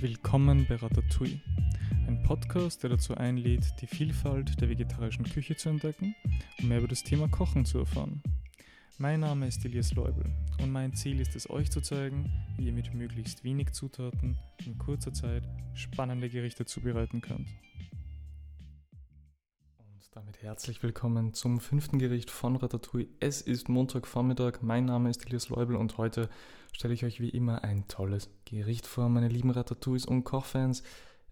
Willkommen bei Ratatouille, ein Podcast, der dazu einlädt, die Vielfalt der vegetarischen Küche zu entdecken und mehr über das Thema Kochen zu erfahren. Mein Name ist Elias Leubel und mein Ziel ist es, euch zu zeigen, wie ihr mit möglichst wenig Zutaten in kurzer Zeit spannende Gerichte zubereiten könnt. Damit herzlich willkommen zum fünften Gericht von Ratatouille. Es ist Montagvormittag, mein Name ist Elias Leubel und heute stelle ich euch wie immer ein tolles Gericht vor, meine lieben Ratatouilles und Kochfans.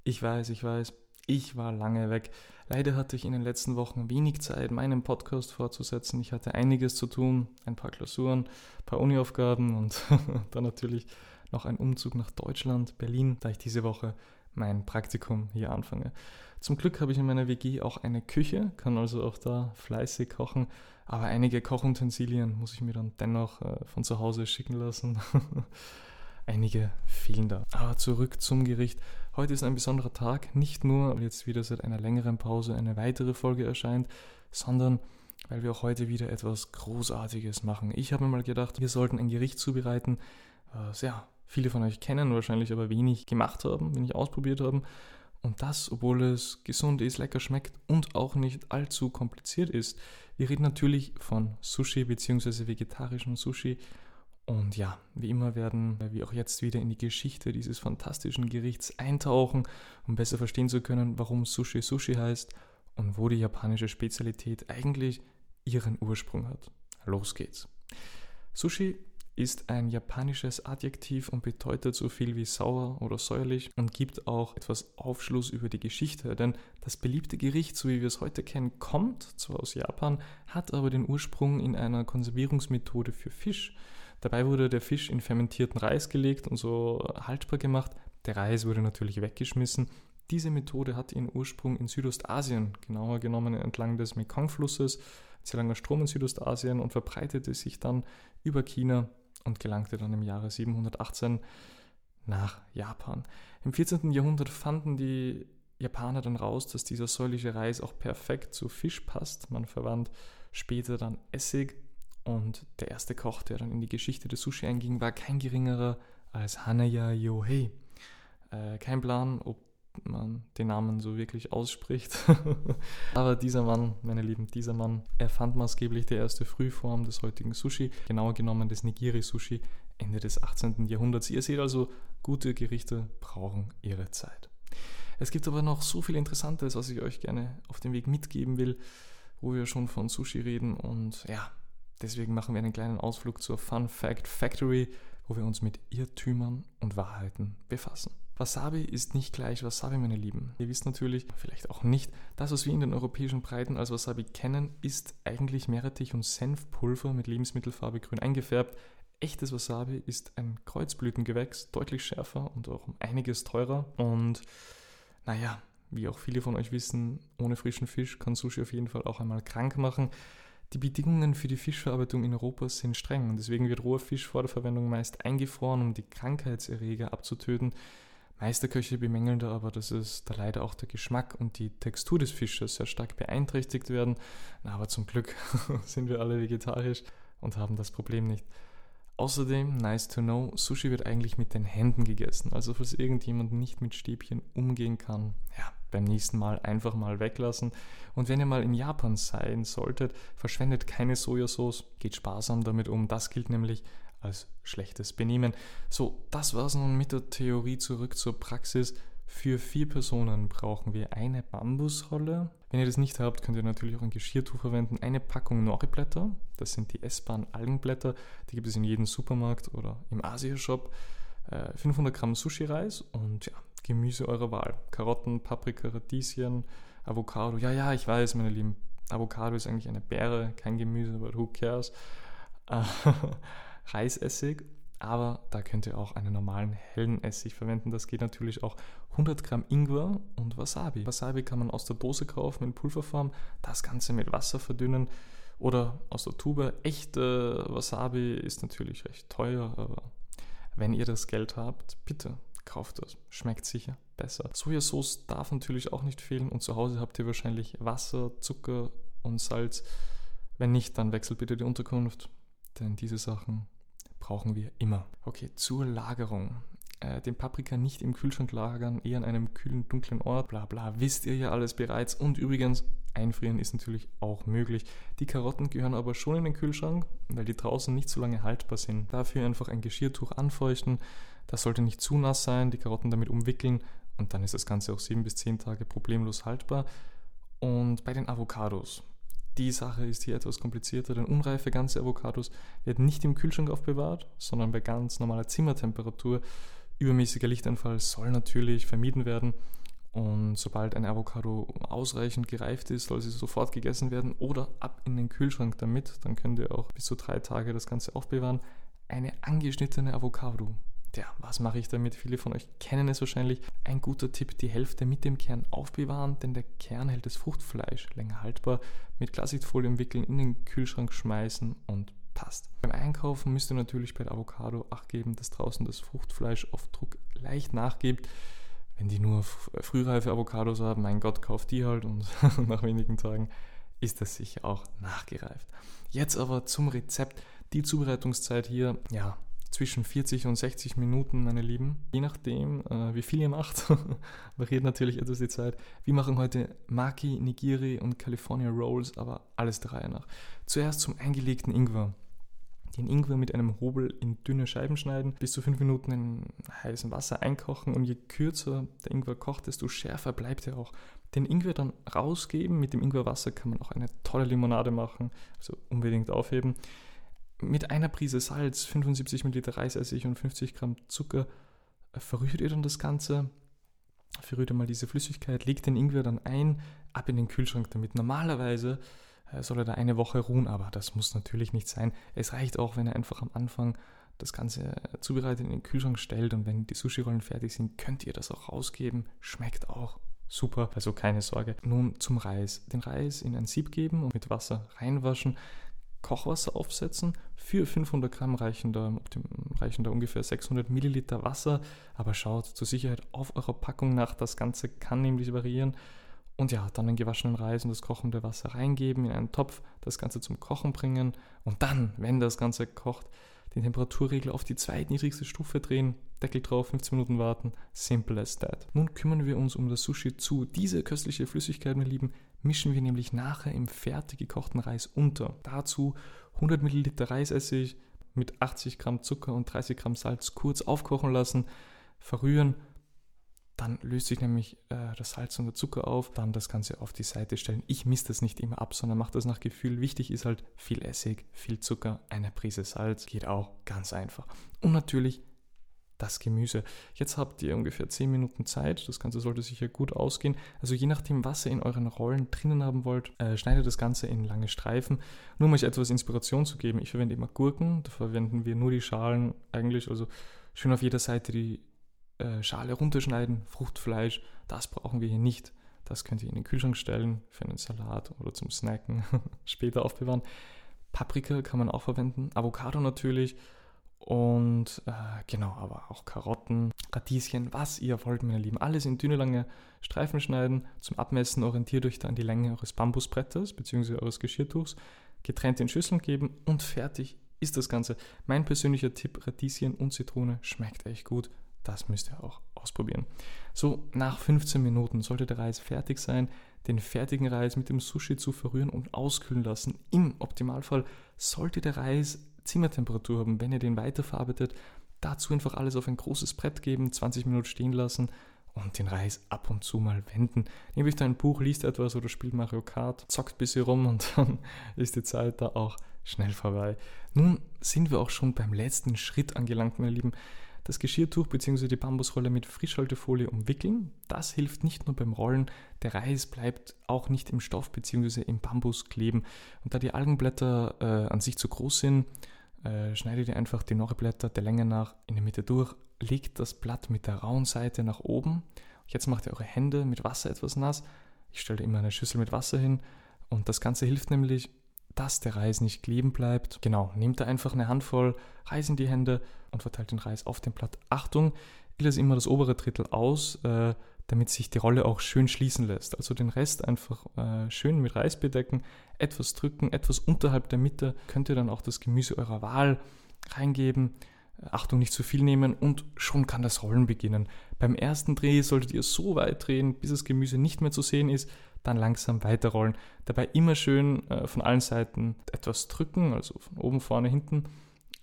Ich weiß, ich weiß, ich war lange weg. Leider hatte ich in den letzten Wochen wenig Zeit, meinen Podcast fortzusetzen. Ich hatte einiges zu tun, ein paar Klausuren, ein paar Uniaufgaben und dann natürlich noch ein Umzug nach Deutschland, Berlin, da ich diese Woche mein Praktikum hier anfange. Zum Glück habe ich in meiner WG auch eine Küche, kann also auch da fleißig kochen, aber einige Kochutensilien muss ich mir dann dennoch äh, von zu Hause schicken lassen. einige fehlen da. Aber zurück zum Gericht. Heute ist ein besonderer Tag, nicht nur, weil jetzt wieder seit einer längeren Pause eine weitere Folge erscheint, sondern weil wir auch heute wieder etwas Großartiges machen. Ich habe mir mal gedacht, wir sollten ein Gericht zubereiten, was ja, viele von euch kennen, wahrscheinlich aber wenig gemacht haben, wenig ausprobiert haben. Und das, obwohl es gesund ist, lecker schmeckt und auch nicht allzu kompliziert ist. Wir reden natürlich von Sushi bzw. vegetarischem Sushi. Und ja, wie immer werden wir auch jetzt wieder in die Geschichte dieses fantastischen Gerichts eintauchen, um besser verstehen zu können, warum Sushi Sushi heißt und wo die japanische Spezialität eigentlich ihren Ursprung hat. Los geht's. Sushi ist ein japanisches Adjektiv und bedeutet so viel wie sauer oder säuerlich und gibt auch etwas Aufschluss über die Geschichte, denn das beliebte Gericht, so wie wir es heute kennen, kommt zwar aus Japan, hat aber den Ursprung in einer Konservierungsmethode für Fisch. Dabei wurde der Fisch in fermentierten Reis gelegt und so haltbar gemacht. Der Reis wurde natürlich weggeschmissen. Diese Methode hat ihren Ursprung in Südostasien, genauer genommen entlang des Mekong-Flusses, sehr langer Strom in Südostasien und verbreitete sich dann über China und gelangte dann im Jahre 718 nach Japan. Im 14. Jahrhundert fanden die Japaner dann raus, dass dieser säuliche Reis auch perfekt zu Fisch passt. Man verwandt später dann Essig und der erste Koch, der dann in die Geschichte des Sushi einging, war kein geringerer als Hanaya Yohei. Äh, kein Plan, ob man den Namen so wirklich ausspricht. Aber dieser Mann, meine Lieben, dieser Mann erfand maßgeblich die erste Frühform des heutigen Sushi, genauer genommen des Nigiri-Sushi, Ende des 18. Jahrhunderts. Ihr seht also, gute Gerichte brauchen ihre Zeit. Es gibt aber noch so viel Interessantes, was ich euch gerne auf den Weg mitgeben will, wo wir schon von Sushi reden. Und ja, deswegen machen wir einen kleinen Ausflug zur Fun Fact Factory, wo wir uns mit Irrtümern und Wahrheiten befassen. Wasabi ist nicht gleich Wasabi, meine Lieben. Ihr wisst natürlich, vielleicht auch nicht, das, was wir in den europäischen Breiten als Wasabi kennen, ist eigentlich Meerrettich und Senfpulver mit Lebensmittelfarbe grün eingefärbt. Echtes Wasabi ist ein Kreuzblütengewächs, deutlich schärfer und auch um einiges teurer. Und naja, wie auch viele von euch wissen, ohne frischen Fisch kann Sushi auf jeden Fall auch einmal krank machen. Die Bedingungen für die Fischverarbeitung in Europa sind streng und deswegen wird roher Fisch vor der Verwendung meist eingefroren, um die Krankheitserreger abzutöten. Meisterköche bemängeln da aber, dass es da leider auch der Geschmack und die Textur des Fisches sehr stark beeinträchtigt werden. Na, aber zum Glück sind wir alle vegetarisch und haben das Problem nicht. Außerdem, nice to know, Sushi wird eigentlich mit den Händen gegessen. Also falls irgendjemand nicht mit Stäbchen umgehen kann, ja, beim nächsten Mal einfach mal weglassen. Und wenn ihr mal in Japan sein solltet, verschwendet keine Sojasauce, geht sparsam damit um. Das gilt nämlich als schlechtes Benehmen. So, das war's nun mit der Theorie zurück zur Praxis. Für vier Personen brauchen wir eine Bambusrolle. Wenn ihr das nicht habt, könnt ihr natürlich auch ein Geschirrtuch verwenden. Eine Packung Nori-Blätter, das sind die essbaren Algenblätter, die gibt es in jedem Supermarkt oder im Asia-Shop. 500 äh, Gramm Sushi-Reis und ja, Gemüse eurer Wahl. Karotten, Paprika, Radieschen, Avocado. Ja, ja, ich weiß, meine Lieben, Avocado ist eigentlich eine Beere, kein Gemüse, aber who cares? Reisessig, aber da könnt ihr auch einen normalen hellen Essig verwenden. Das geht natürlich auch 100 Gramm Ingwer und Wasabi. Wasabi kann man aus der Dose kaufen in Pulverform, das Ganze mit Wasser verdünnen oder aus der Tube. Echte Wasabi ist natürlich recht teuer, aber wenn ihr das Geld habt, bitte kauft das. Schmeckt sicher besser. Sojasauce darf natürlich auch nicht fehlen und zu Hause habt ihr wahrscheinlich Wasser, Zucker und Salz. Wenn nicht, dann wechselt bitte die Unterkunft, denn diese Sachen brauchen wir immer. Okay, zur Lagerung. Äh, den Paprika nicht im Kühlschrank lagern, eher an einem kühlen, dunklen Ort, bla bla, wisst ihr ja alles bereits. Und übrigens, einfrieren ist natürlich auch möglich. Die Karotten gehören aber schon in den Kühlschrank, weil die draußen nicht so lange haltbar sind. Dafür einfach ein Geschirrtuch anfeuchten, das sollte nicht zu nass sein, die Karotten damit umwickeln und dann ist das Ganze auch sieben bis zehn Tage problemlos haltbar. Und bei den Avocados, die Sache ist hier etwas komplizierter, denn unreife ganze Avocados werden nicht im Kühlschrank aufbewahrt, sondern bei ganz normaler Zimmertemperatur. Übermäßiger Lichteinfall soll natürlich vermieden werden. Und sobald ein Avocado ausreichend gereift ist, soll sie sofort gegessen werden oder ab in den Kühlschrank damit. Dann könnt ihr auch bis zu drei Tage das Ganze aufbewahren. Eine angeschnittene Avocado ja, was mache ich damit? Viele von euch kennen es wahrscheinlich. Ein guter Tipp, die Hälfte mit dem Kern aufbewahren, denn der Kern hält das Fruchtfleisch länger haltbar. Mit Glassichtfolie umwickeln, in den Kühlschrank schmeißen und passt. Beim Einkaufen müsst ihr natürlich bei der Avocado Acht geben, dass draußen das Fruchtfleisch auf Druck leicht nachgibt. Wenn die nur frühreife Avocados haben, mein Gott, kauft die halt und nach wenigen Tagen ist das sicher auch nachgereift. Jetzt aber zum Rezept. Die Zubereitungszeit hier, ja, zwischen 40 und 60 Minuten, meine Lieben. Je nachdem, äh, wie viel ihr macht, variiert natürlich etwas die Zeit. Wir machen heute Maki, Nigiri und California Rolls, aber alles der Reihe nach. Zuerst zum eingelegten Ingwer. Den Ingwer mit einem Hobel in dünne Scheiben schneiden, bis zu 5 Minuten in heißem Wasser einkochen und je kürzer der Ingwer kocht, desto schärfer bleibt er auch. Den Ingwer dann rausgeben, mit dem Ingwerwasser kann man auch eine tolle Limonade machen, also unbedingt aufheben mit einer Prise Salz, 75 ml Reisessig und 50 Gramm Zucker äh, verrührt ihr dann das Ganze. Verrührt ihr mal diese Flüssigkeit, legt den Ingwer dann ein, ab in den Kühlschrank damit. Normalerweise soll er da eine Woche ruhen, aber das muss natürlich nicht sein. Es reicht auch, wenn er einfach am Anfang das Ganze zubereitet in den Kühlschrank stellt und wenn die Sushi-Rollen fertig sind, könnt ihr das auch rausgeben. Schmeckt auch super, also keine Sorge. Nun zum Reis. Den Reis in ein Sieb geben und mit Wasser reinwaschen. Kochwasser aufsetzen. Für 500 Gramm reichen da, reichen da ungefähr 600 Milliliter Wasser. Aber schaut zur Sicherheit auf eurer Packung nach. Das Ganze kann nämlich variieren. Und ja, dann den gewaschenen Reis und das kochende Wasser reingeben in einen Topf, das Ganze zum Kochen bringen und dann, wenn das Ganze kocht, den Temperaturregler auf die zweitniedrigste Stufe drehen, Deckel drauf, 15 Minuten warten, simple as that. Nun kümmern wir uns um das Sushi zu. Diese köstliche Flüssigkeit, meine Lieben, mischen wir nämlich nachher im fertig gekochten Reis unter. Dazu 100 ml Reisessig mit 80 Gramm Zucker und 30 Gramm Salz kurz aufkochen lassen, verrühren. Dann löst sich nämlich äh, das Salz und der Zucker auf. Dann das Ganze auf die Seite stellen. Ich misst das nicht immer ab, sondern mache das nach Gefühl. Wichtig ist halt viel Essig, viel Zucker, eine Prise Salz. Geht auch ganz einfach. Und natürlich das Gemüse. Jetzt habt ihr ungefähr 10 Minuten Zeit. Das Ganze sollte sicher gut ausgehen. Also je nachdem, was ihr in euren Rollen drinnen haben wollt, äh, schneidet das Ganze in lange Streifen. Nur um euch etwas Inspiration zu geben, ich verwende immer Gurken. Da verwenden wir nur die Schalen eigentlich. Also schön auf jeder Seite die äh, Schale runterschneiden. Fruchtfleisch, das brauchen wir hier nicht. Das könnt ihr in den Kühlschrank stellen für einen Salat oder zum Snacken später aufbewahren. Paprika kann man auch verwenden. Avocado natürlich. Und äh, genau, aber auch Karotten, Radieschen, was ihr wollt, meine Lieben. Alles in dünne, lange Streifen schneiden. Zum Abmessen orientiert euch dann an die Länge eures Bambusbretters bzw. eures Geschirrtuchs. Getrennt in Schüsseln geben und fertig ist das Ganze. Mein persönlicher Tipp: Radieschen und Zitrone schmeckt echt gut. Das müsst ihr auch ausprobieren. So, nach 15 Minuten sollte der Reis fertig sein. Den fertigen Reis mit dem Sushi zu verrühren und auskühlen lassen. Im Optimalfall sollte der Reis Zimmertemperatur haben, wenn ihr den weiterverarbeitet, dazu einfach alles auf ein großes Brett geben, 20 Minuten stehen lassen und den Reis ab und zu mal wenden. Nehmt euch da ein Buch, liest etwas oder spielt Mario Kart, zockt ein bisschen rum und dann ist die Zeit da auch schnell vorbei. Nun sind wir auch schon beim letzten Schritt angelangt, meine Lieben. Das Geschirrtuch bzw. die Bambusrolle mit Frischhaltefolie umwickeln. Das hilft nicht nur beim Rollen, der Reis bleibt auch nicht im Stoff bzw. im Bambus kleben. Und da die Algenblätter äh, an sich zu groß sind, äh, schneidet ihr einfach die Norreblätter der Länge nach in der Mitte durch, legt das Blatt mit der rauen Seite nach oben. Jetzt macht ihr eure Hände mit Wasser etwas nass. Ich stelle immer eine Schüssel mit Wasser hin und das Ganze hilft nämlich, dass der Reis nicht kleben bleibt. Genau, nehmt da einfach eine Handvoll Reis in die Hände und verteilt den Reis auf dem Blatt. Achtung, ich lasse immer das obere Drittel aus, äh, damit sich die Rolle auch schön schließen lässt. Also den Rest einfach äh, schön mit Reis bedecken, etwas drücken, etwas unterhalb der Mitte könnt ihr dann auch das Gemüse eurer Wahl reingeben. Achtung, nicht zu viel nehmen und schon kann das Rollen beginnen. Beim ersten Dreh solltet ihr so weit drehen, bis das Gemüse nicht mehr zu sehen ist, dann langsam weiterrollen. Dabei immer schön äh, von allen Seiten etwas drücken, also von oben, vorne, hinten,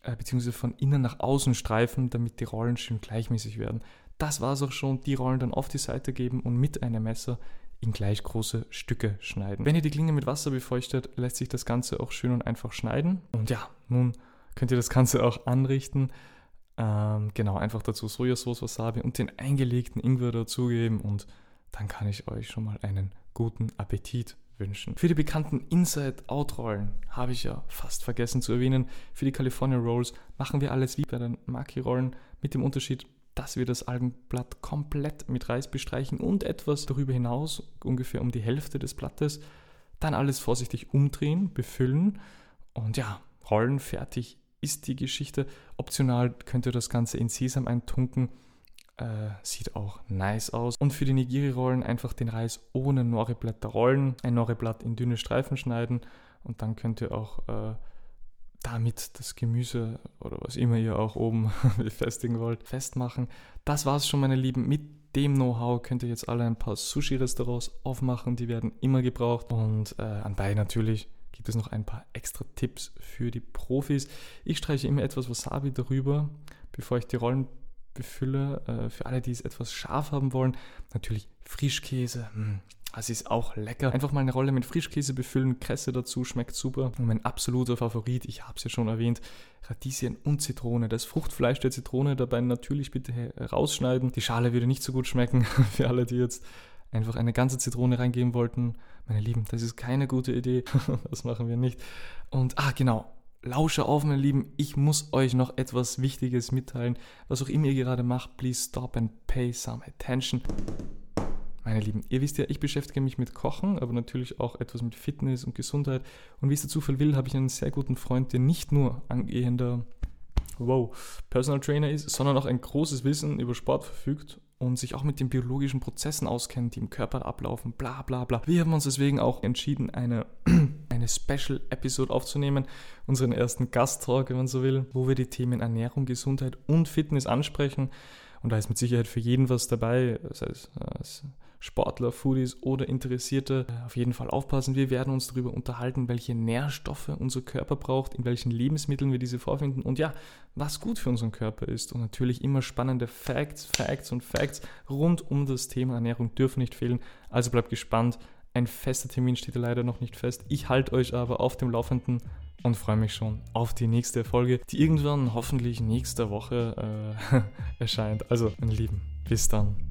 äh, beziehungsweise von innen nach außen streifen, damit die Rollen schön gleichmäßig werden. Das war es auch schon, die Rollen dann auf die Seite geben und mit einem Messer in gleich große Stücke schneiden. Wenn ihr die Klinge mit Wasser befeuchtet, lässt sich das Ganze auch schön und einfach schneiden. Und ja, nun könnt ihr das Ganze auch anrichten. Ähm, genau, einfach dazu Sojasauce, Wasabi und den eingelegten Ingwer dazugeben und dann kann ich euch schon mal einen guten Appetit wünschen. Für die bekannten Inside-Out-Rollen habe ich ja fast vergessen zu erwähnen. Für die California Rolls machen wir alles wie bei den Maki-Rollen mit dem Unterschied, dass wir das Algenblatt komplett mit Reis bestreichen und etwas darüber hinaus, ungefähr um die Hälfte des Blattes, dann alles vorsichtig umdrehen, befüllen und ja, rollen fertig ist die Geschichte. Optional könnt ihr das Ganze in Sesam eintunken. Äh, sieht auch nice aus. Und für die Nigiri-Rollen einfach den Reis ohne Nori-Blätter rollen, ein Nori-Blatt in dünne Streifen schneiden und dann könnt ihr auch äh, damit das Gemüse oder was immer ihr auch oben befestigen wollt, festmachen. Das war's schon, meine Lieben. Mit dem Know-how könnt ihr jetzt alle ein paar Sushi-Restaurants aufmachen. Die werden immer gebraucht. Und äh, anbei natürlich gibt es noch ein paar extra Tipps für die Profis. Ich streiche immer etwas Wasabi darüber, bevor ich die Rollen befülle. Äh, für alle, die es etwas scharf haben wollen, natürlich Frischkäse. Hm, das ist auch lecker. Einfach mal eine Rolle mit Frischkäse befüllen, Kresse dazu, schmeckt super. Und mein absoluter Favorit, ich habe es ja schon erwähnt, Radieschen und Zitrone. Das Fruchtfleisch der Zitrone dabei natürlich bitte rausschneiden. Die Schale würde nicht so gut schmecken für alle, die jetzt einfach eine ganze Zitrone reingeben wollten. Meine Lieben, das ist keine gute Idee. das machen wir nicht. Und, ah, genau. Lausche auf, meine Lieben. Ich muss euch noch etwas Wichtiges mitteilen. Was auch immer ihr gerade macht, please stop and pay some attention. Meine Lieben, ihr wisst ja, ich beschäftige mich mit Kochen, aber natürlich auch etwas mit Fitness und Gesundheit. Und wie es der Zufall will, habe ich einen sehr guten Freund, der nicht nur angehender wow, Personal Trainer ist, sondern auch ein großes Wissen über Sport verfügt und sich auch mit den biologischen Prozessen auskennt, die im Körper ablaufen, bla bla bla. Wir haben uns deswegen auch entschieden, eine, eine Special-Episode aufzunehmen, unseren ersten Gast-Talk, wenn man so will, wo wir die Themen Ernährung, Gesundheit und Fitness ansprechen. Und da ist mit Sicherheit für jeden was dabei, sei es äh, Sportler, Foodies oder Interessierte. Äh, auf jeden Fall aufpassen. Wir werden uns darüber unterhalten, welche Nährstoffe unser Körper braucht, in welchen Lebensmitteln wir diese vorfinden und ja, was gut für unseren Körper ist. Und natürlich immer spannende Facts, Facts und Facts rund um das Thema Ernährung dürfen nicht fehlen. Also bleibt gespannt. Ein fester Termin steht leider noch nicht fest. Ich halte euch aber auf dem Laufenden und freue mich schon auf die nächste Folge, die irgendwann hoffentlich nächste Woche äh, erscheint. Also, meine Lieben, bis dann.